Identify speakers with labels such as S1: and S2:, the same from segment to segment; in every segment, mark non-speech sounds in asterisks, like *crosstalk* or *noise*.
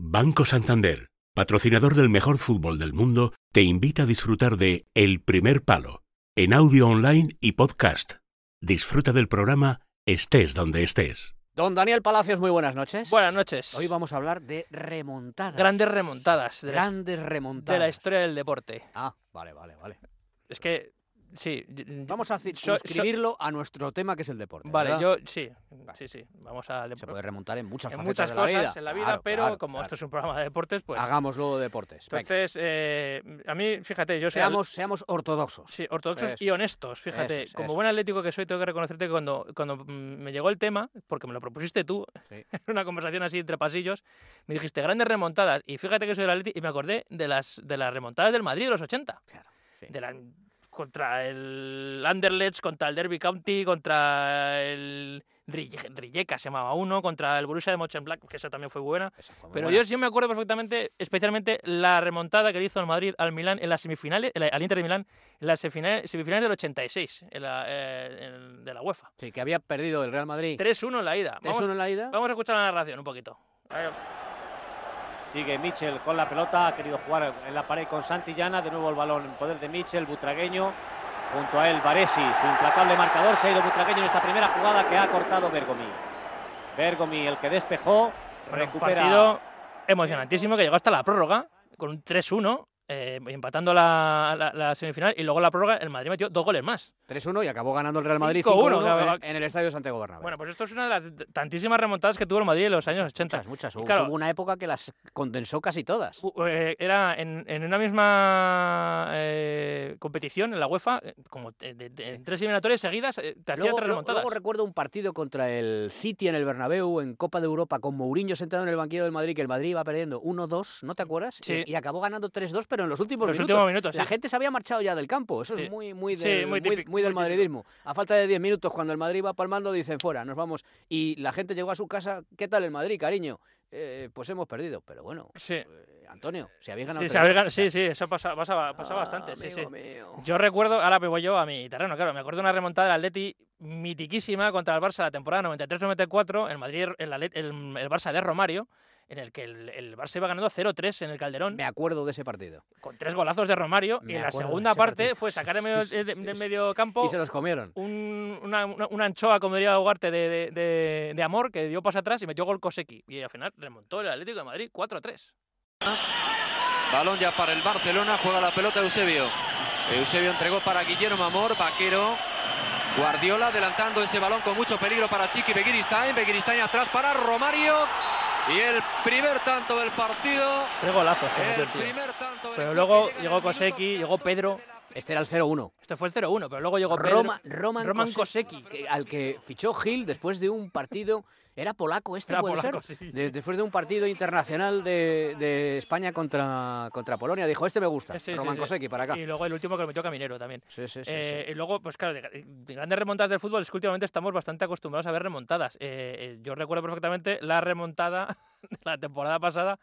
S1: Banco Santander, patrocinador del mejor fútbol del mundo, te invita a disfrutar de El primer palo, en audio online y podcast. Disfruta del programa estés donde estés.
S2: Don Daniel Palacios, muy buenas noches.
S3: Buenas noches.
S2: Hoy vamos a hablar de remontadas.
S3: Grandes remontadas de, la,
S2: Grandes remontadas.
S3: de la historia del deporte.
S2: Ah, vale, vale, vale.
S3: Es que, sí.
S2: Vamos a
S3: so- so-
S2: circunscribirlo a nuestro tema que es el deporte.
S3: Vale,
S2: ¿verdad?
S3: yo sí, sí, sí. Vamos a
S2: Se puede remontar en muchas
S3: en muchas
S2: de la
S3: cosas
S2: vida.
S3: en la vida,
S2: Claro,
S3: pero
S2: claro,
S3: como
S2: claro.
S3: esto es un programa de deportes, pues.
S2: Hagámoslo deportes. Venga.
S3: Entonces, eh, a mí, fíjate, yo soy. al-
S2: Seamos, seamos ortodoxos.
S3: Sí, ortodoxos
S2: Eso
S3: y honestos,
S2: Eso
S3: fíjate. como buen atlético que soy, tengo que reconocerte que cuando, cuando mm, me llegó el tema, porque me lo propusiste tú,
S2: Sí. *laughs*
S3: en una conversación así entre pasillos, me dijiste grandes remontadas. Y fíjate que soy del Atleti y me acordé de las, de las remontadas del Madrid de los 80.
S2: Claro, sí.
S3: de la- contra el Anderlecht, contra el Derby County, contra el Rijeka se llamaba uno, contra el Borussia de Mönchengladbach, que esa también fue buena.
S2: Fue
S3: Pero
S2: buena.
S3: yo sí me acuerdo perfectamente, especialmente la remontada que le hizo el Madrid al Milán en las semifinales, en la- al Inter de Milán, en las semifinales, semifinales del 86, en la, eh, en- de la UEFA.
S2: Sí, que había perdido el Real Madrid
S3: 3-1 en la ida.
S2: 3-1
S3: Vamos,
S2: en la ida.
S3: vamos a escuchar la narración un poquito. Ahí-
S4: Sigue Michel con la pelota, ha querido jugar en la pared con Santillana, de nuevo el balón en poder de Michel, butragueño, junto a él Varesi, su implacable marcador, se ha ido butragueño en esta primera jugada que ha cortado Bergomi. Bergomi el que despejó,
S3: Bueno, un
S4: recupera...
S3: partido emocionantísimo que llegó hasta la prórroga con un 3-1, eh, empatando la, la- la semifinal y luego la prórroga el Madrid metió dos goles más.
S2: 3-1 y acabó ganando el Real Madrid
S3: 5-1,
S2: 5-1
S3: claro.
S2: en, el Estadio Santiago Bernabéu.
S3: Bueno, pues esto es una de las tantísimas remontadas que tuvo el Madrid en los años 80.
S2: muchas, muchas. Hubo,
S3: claro,
S2: una época que las condensó casi todas.
S3: eh, era en, en una misma eh, competición en la UEFA, como de- de- de- en tres eliminatorias seguidas, te hacía
S2: Luego,
S3: tres remontadas.
S2: luego recuerdo un partido contra el City en el Bernabéu en Copa de Europa con Mourinho sentado en el banquillo del Madrid que el Madrid iba perdiendo 1-2, ¿no te acuerdas?
S3: Sí.
S2: Y, y acabó ganando 3-2 pero en los últimos
S3: los
S2: minutos.
S3: últimos minutos,
S2: La
S3: sí.
S2: gente se había marchado ya del campo, eso
S3: Sí.
S2: es muy muy
S3: Sí,
S2: del,
S3: muy
S2: muy-
S3: típico,
S2: muy del madridismo. A falta de 10 minutos cuando el Madrid va palmando dicen fuera, nos vamos y la gente llegó a su casa, ¿qué tal el Madrid, cariño? "Eh, pues hemos perdido, pero bueno,
S3: Sí.
S2: eh, Antonio, si habéis ganado
S3: Sí,
S2: 3-2,
S3: se había gan-
S2: o sea,
S3: sí, sí, eso pasa, pasa, pasa
S2: ah,
S3: bastante. Sí, sí.
S2: amigo mío.
S3: Yo recuerdo, ahora me voy yo a mi terreno, claro, me acuerdo de una remontada del Atleti mitiquísima contra el Barça la temporada 93-94, el Madrid, el, el, el Barça de Romario, en el que el, el Barça iba ganando 0-3 en el Calderón,
S2: Me acuerdo de ese partido.
S3: con tres golazos de Romario,
S2: Me
S3: y en la
S2: de
S3: segunda parte
S2: partido.
S3: fue sacar de
S2: Sí,
S3: medio,
S2: sí,
S3: de, de-
S2: sí,
S3: de
S2: sí.
S3: medio campo
S2: Y se los comieron.
S3: un- una, una- una anchoa, como diría Ugarte, de, de, de- de amor, que dio paso atrás y metió gol Koseki. Y al final remontó el Atlético de Madrid 4-3.
S5: Balón ya para el Barcelona, juega la pelota Eusebio. Eusebio entregó para Guillermo Amor, Vaquero. Guardiola adelantando ese balón con mucho peligro para Chiqui Begiristain. Begiristain atrás para Romario. Y el primer tanto del partido.
S3: Tres golazos.
S5: El primer tanto del
S3: Pero luego llegó Koseki, llegó Pedro.
S2: Este era el 0-1.
S3: Este fue el 0-1, pero luego llegó Pedro.
S2: Roma, Roman,
S3: Roman
S2: Kosecki, que- al que fichó Gil después de un partido. Era polaco este,
S3: Era
S2: puede
S3: polaco,
S2: ser.
S3: sí.
S2: De- después de un partido internacional de, de España contra, contra Polonia. Dijo, este me gusta.
S3: Sí,
S2: Roman
S3: sí.
S2: Kosecki, para acá.
S3: Y luego el último que lo metió Caminero también.
S2: Sí, sí, sí, sí.
S3: Eh, Y luego, pues claro, de, de grandes remontadas del fútbol es que últimamente estamos bastante acostumbrados a ver remontadas. Eh, eh, yo recuerdo perfectamente la remontada *laughs* de la temporada pasada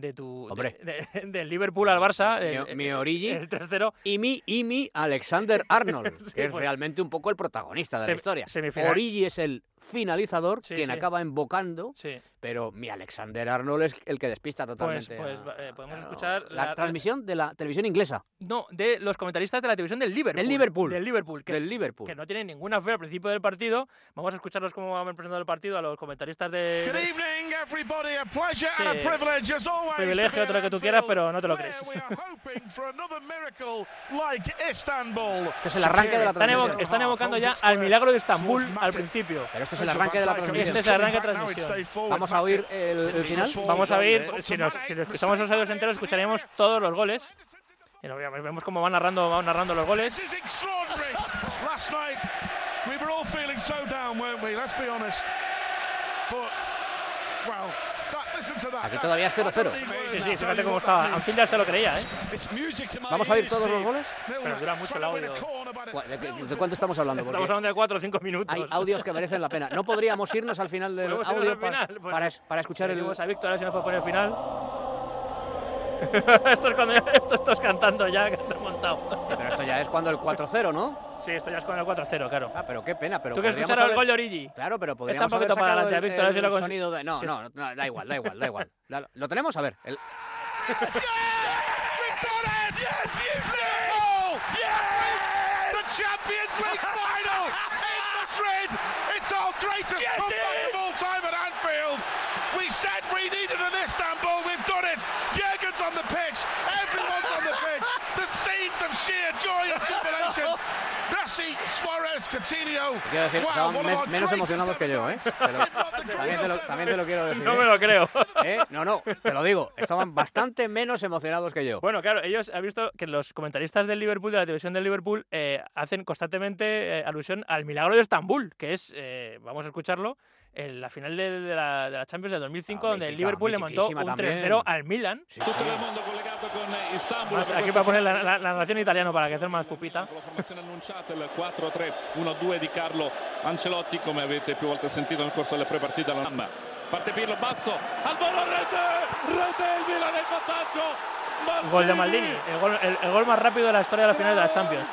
S3: de tu
S2: Hombre.
S3: de- *laughs* del Liverpool al Barça.
S2: Mi-
S3: el-
S2: mi
S3: el-
S2: origi.
S3: El 3-0.
S2: Y mi, y mi Alexander Arnold, *laughs*
S3: Sí,
S2: que es
S3: pues.
S2: realmente un poco el protagonista de la historia. Origi es el finalizador,
S3: Sí,
S2: quien
S3: sí.
S2: acaba embocando,
S3: Sí,
S2: pero mi Alexander Arnold es el que despista
S3: pues,
S2: totalmente.
S3: pues
S2: a-
S3: eh, podemos
S2: a-
S3: escuchar
S2: la, transmisión de la televisión inglesa,
S3: No, de los comentaristas de la televisión del Liverpool.
S2: Liverpool.
S3: Del Liverpool, que, es-
S2: del Liverpool.
S3: que no tienen ninguna fe al principio del partido. Vamos a escucharlos cómo van presentando el partido a los comentaristas de.
S6: Good evening, everybody. A pleasure and a privilege as always.
S3: Privilegio, todo lo que tú quieras, pero no te lo crees.
S6: We are hoping for another miracle like Istanbul.
S2: Este es el arranque de la
S3: Están, evo-
S2: transmisión.
S3: están evocando ya al milagro de Estambul al principio.
S2: Pero este es el arranque de la transmisión.
S3: Este es el arranque de transmisión.
S2: Vamos a oír el, el final.
S3: Vamos a oír, si nos, si nos escuchamos los audios enteros, escucharíamos todos los goles. Y lo vemos cómo van narrando, van narrando los goles.
S6: We were all feeling so down, weren't we? Let's be honest. But well, that.
S2: Aquí todavía es 0-0.
S3: Sí, sí, fíjate cómo estaba. Anfield ya se lo creía, ¿eh?
S2: Vamos a oír todos los goles.
S3: Pero dura mucho el audio.
S2: ¿De, cuánto estamos hablando? Porque
S3: Estamos hablando de 4 o 5 minutos.
S2: hay audios que merecen la pena. No podríamos irnos al final del audio
S3: al final, pues.
S2: para, es- para escuchar el.
S3: A Víctor a ver si nos puede poner el final. *laughs* esto es cuando esto estás cantando ya. Que.
S2: Eh, Pero esto ya es cuando el 4-0, ¿no?
S3: Sí, esto ya es con el 4-0, claro.
S2: Ah, pero qué pena. Pero
S3: ¿Tú quieres
S2: podríamos
S3: escuchar el
S2: haber-
S3: gol de Origi?
S2: Claro, pero
S3: Echa un
S2: podríamos haber
S3: para adelante,
S2: el, el sonido de... No,
S3: que
S2: no, no, da igual, da igual, da igual. ¿Lo tenemos? A ver. el-
S6: We've done it! Zero! The Champions League final in Madrid! It's our greatest comeback of all time at Anfield! We said we needed an Istanbul, we've done it! Jurgen's on the pitch, everyone's on the pitch! The scenes of sheer joy and jubilation! Messi, Suarez, Coutinho!
S2: Quiero decir,
S6: Wow,
S2: estaban mes- menos emocionados que yo, ¿eh? Te lo- también, te lo,
S6: greatest
S2: también te lo quiero decir.
S3: No me
S2: ¿eh?
S3: lo creo.
S2: ¿Eh? No, no, te lo digo. Estaban bastante menos emocionados que yo.
S3: Bueno, claro, ellos han visto que los comentaristas del Liverpool, de la televisión del Liverpool, eh, hacen constantemente eh, alusión al milagro de Estambul, que es, eh, vamos a escucharlo, en la final de, de la, de la Champions de 2005,
S2: Ah,
S3: donde el
S2: mítica,
S3: Liverpool le montó un
S2: también.
S3: 3-0 al Milan.
S2: Sí, sí.
S7: il mondo collegato con Istanbul.
S3: Más-
S7: per
S3: aquí
S7: questa
S3: voy a poner la, la- la narración en italiano para que hacer más pupita.
S7: La formazione annunciata il 4-3-1-2 di Carlo Ancelotti come avete più volte sentito nel corso delle prepartite alla Mamma. Parte Pirlo basso al volo rete rete il Milan nel vantaggio
S3: Gol de Maldini, el gol, el- el gol más rápido de la historia de la final de la Champions.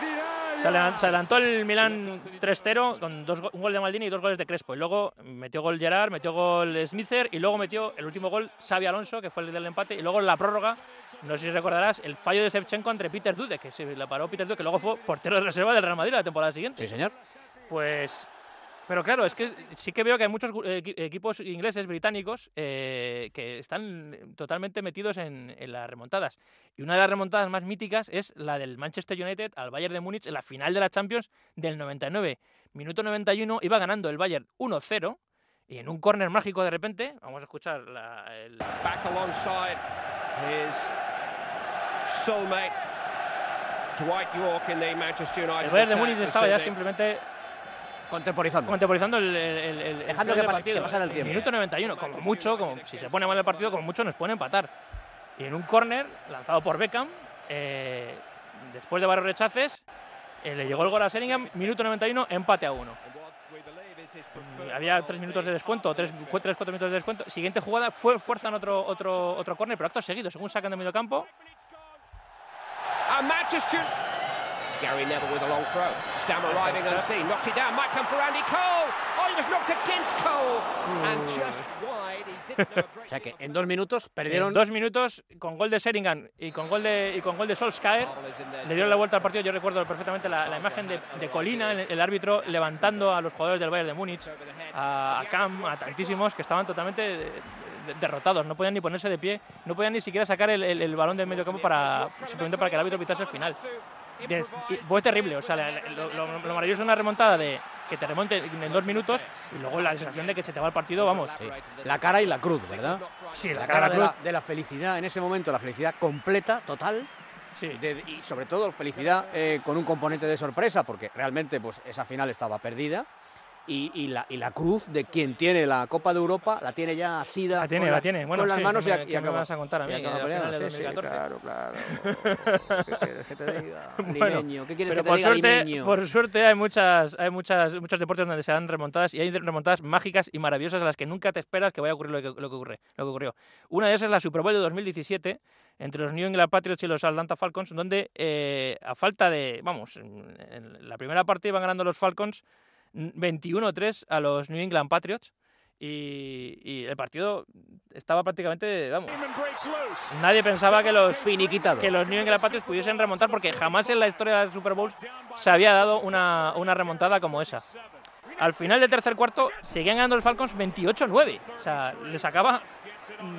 S3: Se adelan- se adelantó el Milan 3-0 con dos, un gol de Maldini y dos goles de Crespo. Y luego metió gol Gerard, metió gol Smither y luego metió el último gol Xavi Alonso, que fue el del empate. Y luego en la prórroga, no sé si recordarás, el fallo de Shevchenko entre Peter Dude, que se la paró Peter Dude, que luego fue portero de reserva del Real Madrid la temporada siguiente.
S2: Sí, señor.
S3: Pues. Pero claro, es que sí que veo que hay muchos equi- equipos ingleses, británicos, eh, que están totalmente metidos en, en las remontadas. Y una de las remontadas más míticas es la del Manchester United al Bayern de Múnich en la final de la Champions del 99. Minuto 91 iba ganando el Bayern 1-0 y en un córner mágico de repente, vamos a escuchar la, el,
S8: back alongside his soulmate Dwight York in the Manchester United.
S3: el Bayern de Múnich estaba ya simplemente
S2: Contemporizando.
S3: contemporizando el, el- el- el
S2: Dejando que pase-
S3: partido.
S2: que pasara el tiempo.
S3: Minuto 91, como mucho, como si se pone mal el partido, como mucho nos puede empatar. Y en un córner lanzado por Beckham, eh, después de varios rechaces, eh, le llegó el gol a Sheringham, minuto 91, empate a uno. Mm, Había tres
S8: in
S3: minutos de descuento, tres, tres, cuatro minutos de descuento. Siguiente jugada, fue, fuerzan otro, otro, otro córner, pero acto seguido, según sacan de medio campo.
S8: Manchester. Gary Neville with a long throw. Stam arriving unseen. Knocks it down. Might come for Andy Cole. Oh, he was knocked against Cole. And just wide. He didn't know a *laughs*
S2: O sea que en dos minutos
S3: En
S2: perdieron.
S3: dos minutos, con gol de Sheringham y con gol de, y con gol de Solskjaer, le dieron la vuelta al partido. Yo recuerdo perfectamente la, la imagen de, de Colina, el, el árbitro, levantando a los jugadores del Bayern de Múnich, a, a Cam, a tantísimos que estaban totalmente de- de- derrotados. No podían ni ponerse de pie, no podían ni siquiera sacar el, el- el balón del medio campo para, simplemente para que el árbitro pitase el final. Des- fue terrible. O sea, lo, lo- lo maravilloso es una remontada de que te remonte en dos minutos y luego la sensación de que se te va el partido, vamos.
S2: Sí. La cara y la cruz, ¿verdad?
S3: Sí,
S2: La
S3: la
S2: cara
S3: cara
S2: de
S3: cruz.
S2: la, de la felicidad en ese momento, la felicidad completa, total.
S3: Sí.
S2: de- y sobre todo felicidad eh, con un componente de sorpresa, porque realmente pues, esa final estaba perdida. Y, y la, y la cruz de quien tiene la Copa de Europa la tiene ya asida.
S3: La tiene,
S2: con
S3: la tiene. Bueno,
S2: con las
S3: sí,
S2: manos
S3: ¿qué
S2: y,
S3: me-
S2: a- y
S3: me
S2: acaba-
S3: vas a contar a
S2: y
S3: mí? La de
S2: Sí, sí,
S3: 2014.
S2: claro, claro. *laughs* ¿Qué quieres que te diga? *laughs*
S3: Bueno,
S2: Limeño, ¿qué quieres que te
S3: por
S2: diga,
S3: suerte,
S2: limeño?
S3: por suerte hay muchas, hay muchas, muchos deportes donde se dan remontadas y hay remontadas mágicas y maravillosas a las que nunca te esperas que vaya a ocurrir lo que, lo que ocurre, lo que ocurrió. Una de esas es la Super Bowl de 2017 entre los New England Patriots y los Atlanta Falcons, donde eh, a falta de, vamos, en, la primera parte iban ganando los Falcons 21-3 a los New England Patriots y, y el partido estaba prácticamente, vamos, nadie pensaba que los
S2: Finiquitado.
S3: que los New England Patriots pudiesen remontar porque jamás en la historia de la Super Bowl se había dado una, una remontada como esa. Al final del tercer cuarto seguían ganando los Falcons 28-9. O sea, le sacaba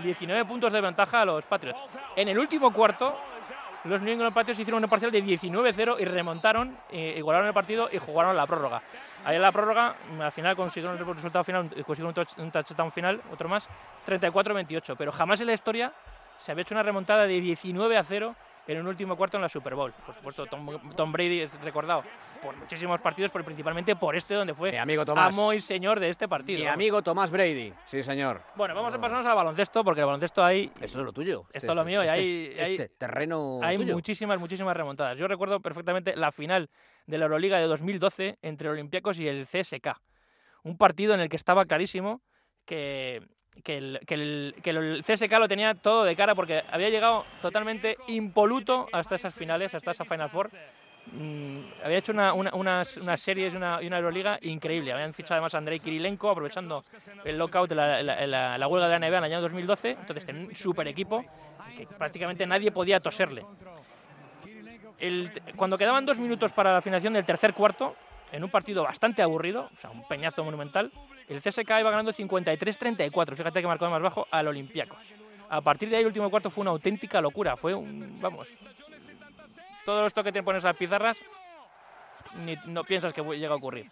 S3: 19 puntos de ventaja a los Patriots. En el último cuarto, los New England Patriots hicieron un parcial de 19-0 y remontaron, eh, igualaron el partido y jugaron la prórroga. Ahí en la prórroga, al final consiguieron el resultado final, consiguieron un, touch- un touchdown final, otro más, 34-28. Pero jamás en la historia se había hecho una remontada de 19 a 0 en un último cuarto en la Super Bowl. Por supuesto, Tom, Tom Brady es recordado por muchísimos partidos, pero principalmente por este, donde fue
S2: Mi amigo Tomás.
S3: amo y señor de este partido.
S2: Mi
S3: vamos.
S2: amigo Tomás Brady. Sí, señor.
S3: Bueno, vamos a pasarnos al baloncesto, porque el baloncesto hay,
S2: Eso es lo tuyo.
S3: Esto es lo mío y
S2: este,
S3: hay-
S2: es-
S3: hay-
S2: este terreno
S3: hay
S2: tuyo.
S3: muchísimas, muchísimas remontadas. Yo recuerdo perfectamente la final de la Euroliga de 2012 entre Olympiacos y el CSK. Un partido en el que estaba clarísimo que, que el, que, el, que el CSK lo tenía todo de cara porque había llegado totalmente impoluto hasta esas finales, hasta esa Final Four. Mm, había hecho una, una- unas, unas series y una, una Euroliga increíble. Habían fichado además a Andrei Kirilenko aprovechando el lockout de la, la- la- la huelga de la NBA en el año 2012. Entonces tenían un super equipo que prácticamente nadie podía toserle. El- cuando quedaban dos minutos para la finalización del tercer cuarto, en un partido bastante aburrido, o sea, un peñazo monumental, el CSK iba ganando 53-34. Fíjate que marcó más bajo al Olympiacos. A partir de ahí, el último cuarto fue una auténtica locura. Fue un. Vamos. Todo esto que te pones a las pizarras, ni, no piensas que llega a ocurrir.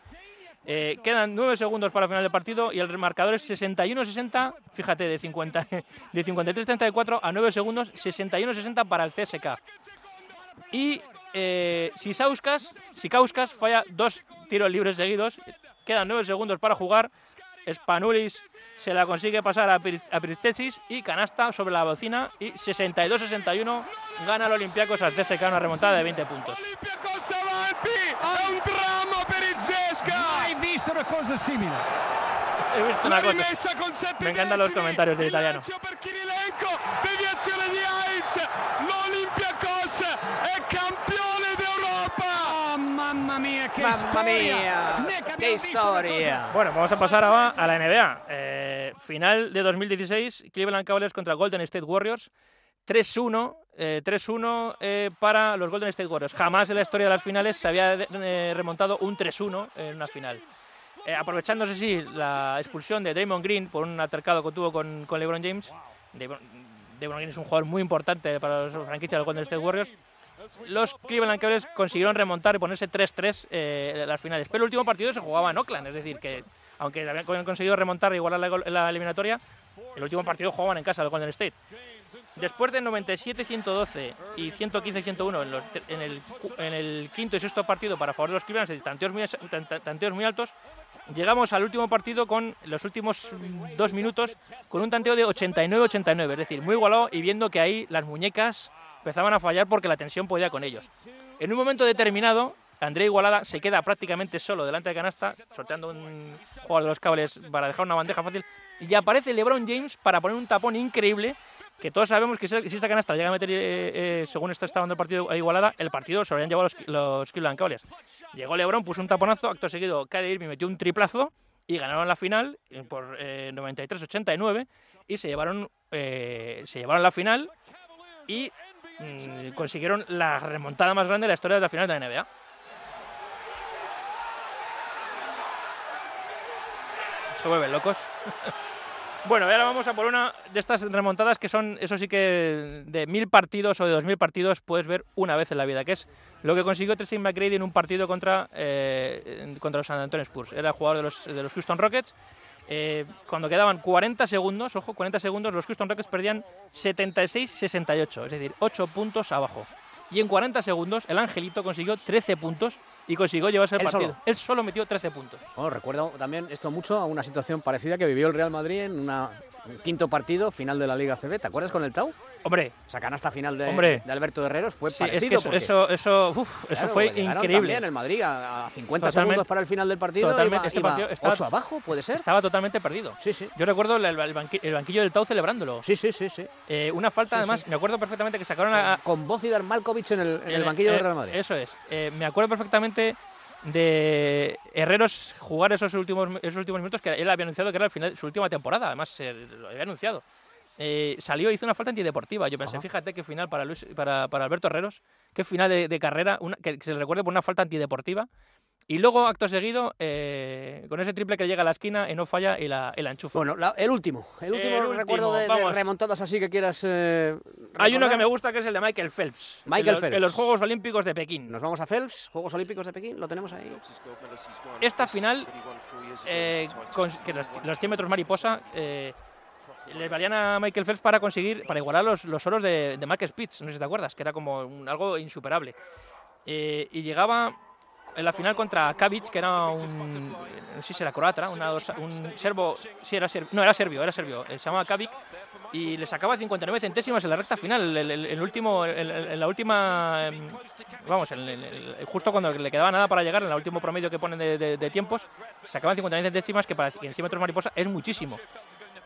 S3: Eh, quedan 9 segundos para el final del partido y el marcador es 61-60. Fíjate, de, 50, de 53-34 a 9 segundos, 61-60 para el CSK. Y eh, Sisauskas, Sikauskas falla dos tiros libres seguidos. Quedan 9 segundos para jugar. Spanulis se la consigue pasar a, Pir- a Pristesis y canasta sobre la bocina. Y 62-61 gana el Olympiacos al CSK una remontada de 20 puntos. He visto una cosa. Me encantan los comentarios del italiano.
S9: Mamma
S2: Mamma mía, qué
S9: visto una cosa-
S2: historia.
S3: Bueno, vamos a pasar ahora a la NBA. Eh, final de 2016, Cleveland Cavaliers contra Golden State Warriors. 3-1, eh, 3-1 eh, para los Golden State Warriors. Jamás en la historia de las finales se había eh, remontado un 3-1 en una final. Eh, aprovechándose, sí, la expulsión de Draymond Green por un altercado que tuvo con, con LeBron James. Lebron- Draymond Green es un jugador muy importante para la franquicia de los Golden State Warriors. Los Cleveland Cavaliers consiguieron remontar y ponerse 3-3 eh, las finales. Pero el último partido se jugaba en Oakland, es decir, que aunque habían con- conseguido remontar e igualar la, la eliminatoria, el último partido jugaban en casa los Golden State. Después de 97-112 y 115-101 en, en el, en el quinto y sexto partido para favor de los Cleveland, tanteos muy, tanteos muy altos, llegamos al último partido con los últimos dos minutos con un tanteo de 89-89, es decir, muy igualado y viendo que ahí las muñecas empezaban a fallar porque la tensión podía con ellos. En un momento determinado, André Igualada se queda prácticamente solo delante de canasta, sorteando un jugador de los cables para dejar una bandeja fácil, y aparece LeBron James para poner un tapón increíble que todos sabemos que si esta canasta llega a meter, eh, eh, según está estando el partido a igualada, el partido se lo habrían llevado los, los Cleveland Cavaliers. Llegó LeBron, puso un taponazo, acto seguido Kyrie Irving metió un triplazo y ganaron la final eh, por eh, 93-89 y se llevaron, eh, se llevaron la final y mm, consiguieron la remontada más grande de la historia de la final de la NBA. Se vuelven locos. *laughs* Bueno, ahora vamos a por una de estas remontadas que son, eso sí que de mil partidos o de dos mil partidos puedes ver una vez en la vida, que es lo que consiguió Tracy McGrady en un partido contra, eh, contra los San Antonio Spurs. Era jugador de los, de los Houston Rockets. Eh, cuando quedaban 40 segundos, ojo, 40 segundos, los Houston Rockets perdían 76-68, es decir, 8 puntos abajo. Y en 40 segundos, el Angelito consiguió 13 puntos y consiguió llevarse el
S2: Él
S3: partido.
S2: solo.
S3: Él solo metió 13 puntos.
S2: Bueno, recuerdo también esto mucho a una situación parecida que vivió el Real Madrid en una, un quinto partido, final de la Liga CB. ¿Te acuerdas con el Tau?
S3: Hombre,
S2: Esa canasta final de,
S3: Hombre.
S2: de Alberto Herreros fue
S3: sí, es que
S2: parecido.
S3: eso,
S2: porque,
S3: eso, eso, uf, eso fue increíble.
S2: También el Madrid a, a 50
S3: Totalmente-
S2: segundos para el final del partido.
S3: totalmente,
S2: iba,
S3: este
S2: iba
S3: partido estaba-
S2: ocho abajo, puede ser.
S3: Estaba totalmente perdido.
S2: Sí, sí.
S3: Yo recuerdo el, el banqui- el banquillo del Tau celebrándolo.
S2: Sí, sí, sí, sí.
S3: Eh, una falta,
S2: Sí,
S3: además,
S2: sí.
S3: me acuerdo perfectamente que sacaron a,
S2: Con Bozidar Malkovich en el, en el banquillo
S3: eh,
S2: del Real Madrid.
S3: Eso es. Eh, me acuerdo perfectamente de Herreros jugar esos últimos, esos últimos minutos que él había anunciado que era el final su última temporada. Además, se lo había anunciado. Eh, salió y hizo una falta antideportiva. Yo pensé,
S2: Ajá.
S3: fíjate qué final para, Luis, para, para Alberto Herreros, qué final de, de carrera, una- que, que se le recuerde por una falta antideportiva. Y luego, acto seguido, eh, con ese triple que llega a la esquina y no falla y la, y la enchufa.
S2: Bueno, la- el último. El último
S3: El
S2: recuerdo
S3: último,
S2: de, remontadas así que quieras. eh,
S3: Hay uno que me gusta que es el de Michael Phelps.
S2: Michael
S3: en los,
S2: Phelps.
S3: En los Juegos Olímpicos de Pekín.
S2: Nos vamos a Phelps, Juegos Olímpicos de Pekín, lo tenemos ahí.
S3: Esta final, eh, con- que los, los 100 metros mariposa, eh, le valían a Michael Phelps para conseguir, para igualar los, los oros de, de Mark Spitz, no sé si te acuerdas, que era como un- algo insuperable. Y llegaba en la final contra Kavic, que era un, no sé si era croata, una un serbo, sí era serbio, no era serbio, era serbio, eh, se llamaba Kavic, y le sacaba 59 centésimas en la recta final, el, el- el último, en la última, em, vamos, justo cuando le quedaba nada para llegar, en el último promedio que ponen de, de- de tiempos, sacaban 59 centésimas, que para que en 100 metros mariposa es muchísimo.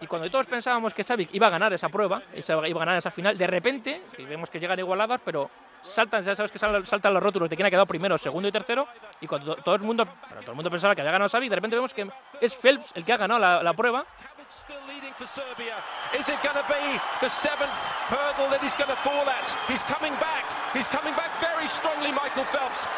S3: Y cuando todos pensábamos que Xavi iba a ganar esa prueba, iba a ganar esa final, de repente, y vemos que llegan igualadas, pero saltan, ya sabes que saltan los rótulos de quién ha quedado primero, segundo y tercero, y cuando todo el mundo, todo el mundo pensaba que había ganado Xavi, de repente vemos que es Phelps el que ha ganado la, la prueba.
S10: Michael Phelps.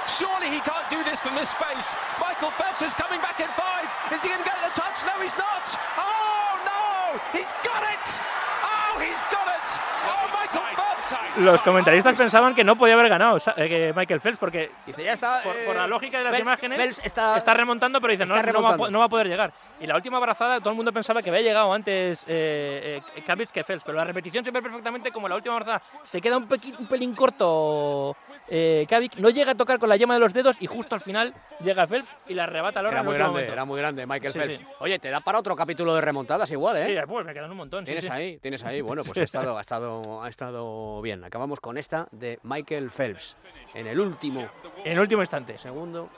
S3: Los comentaristas pensaban que no podía haber ganado eh, que Michael Phelps, porque
S2: Dice, ya está.
S3: por,
S2: eh,
S3: por la lógica de las
S2: Phelps-
S3: imágenes
S2: Phelps está,
S3: está remontando, pero dice, no, va, a po-
S2: remontando.
S3: no va a poder llegar. Y la última abrazada, todo el mundo pensaba que había llegado antes eh, eh, que Phelps, pero la repetición se ve perfectamente como la última abrazada. Se queda un, pequi- un pelín corto eh, no llega a tocar con la yema de los dedos y justo al final llega Phelps y la arrebata a Lorra
S2: Era muy grande,
S3: momento.
S2: era muy grande Michael
S3: Sí,
S2: Phelps.
S3: sí.
S2: Oye, te da para otro capítulo de remontadas igual, ¿eh?
S3: Sí, pues me quedan un montón.
S2: Tienes
S3: sí.
S2: ahí, tienes ahí. Bueno, pues ha estado, ha estado, ha estado bien. Acabamos con esta de Michael Phelps en el último
S3: En el último instante.
S2: segundo,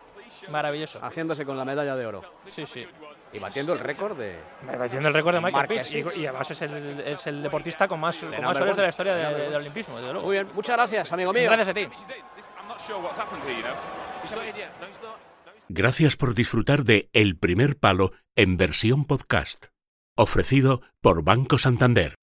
S3: Maravilloso.
S2: haciéndose con la medalla de oro
S3: Sí, sí.
S2: y batiendo el récord de.
S3: Batiendo el récord de Michael Phelps. Y, y además es el, es el deportista con más, con
S2: number
S3: más de la historia
S2: The
S3: de- del
S2: one.
S3: olimpismo, desde luego.
S2: Muy bien, muchas gracias, amigo mío.
S3: Gracias a ti.
S1: Gracias por disfrutar de El primer palo en versión podcast. Ofrecido por Banco Santander.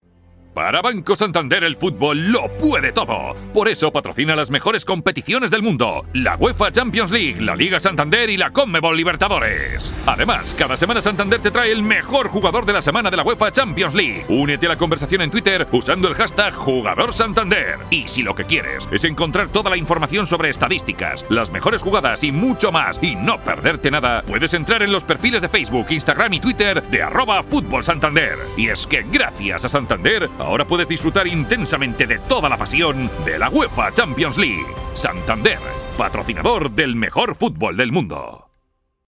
S11: Para Banco Santander el fútbol lo puede todo. Por eso patrocina las mejores competiciones del mundo. La UEFA Champions League, la Liga Santander y la Conmebol Libertadores. Además, cada semana Santander te trae el mejor jugador de la semana de la UEFA Champions League. Únete a la conversación en Twitter usando el hashtag Jugador Santander. Y si lo que quieres es encontrar toda la información sobre estadísticas, las mejores jugadas y mucho más y no perderte nada, puedes entrar en los perfiles de Facebook, Instagram y Twitter de arroba Fútbol. Y es que gracias a Santander, ahora puedes disfrutar intensamente de toda la pasión de la UEFA Champions League. Santander, patrocinador del mejor fútbol del mundo.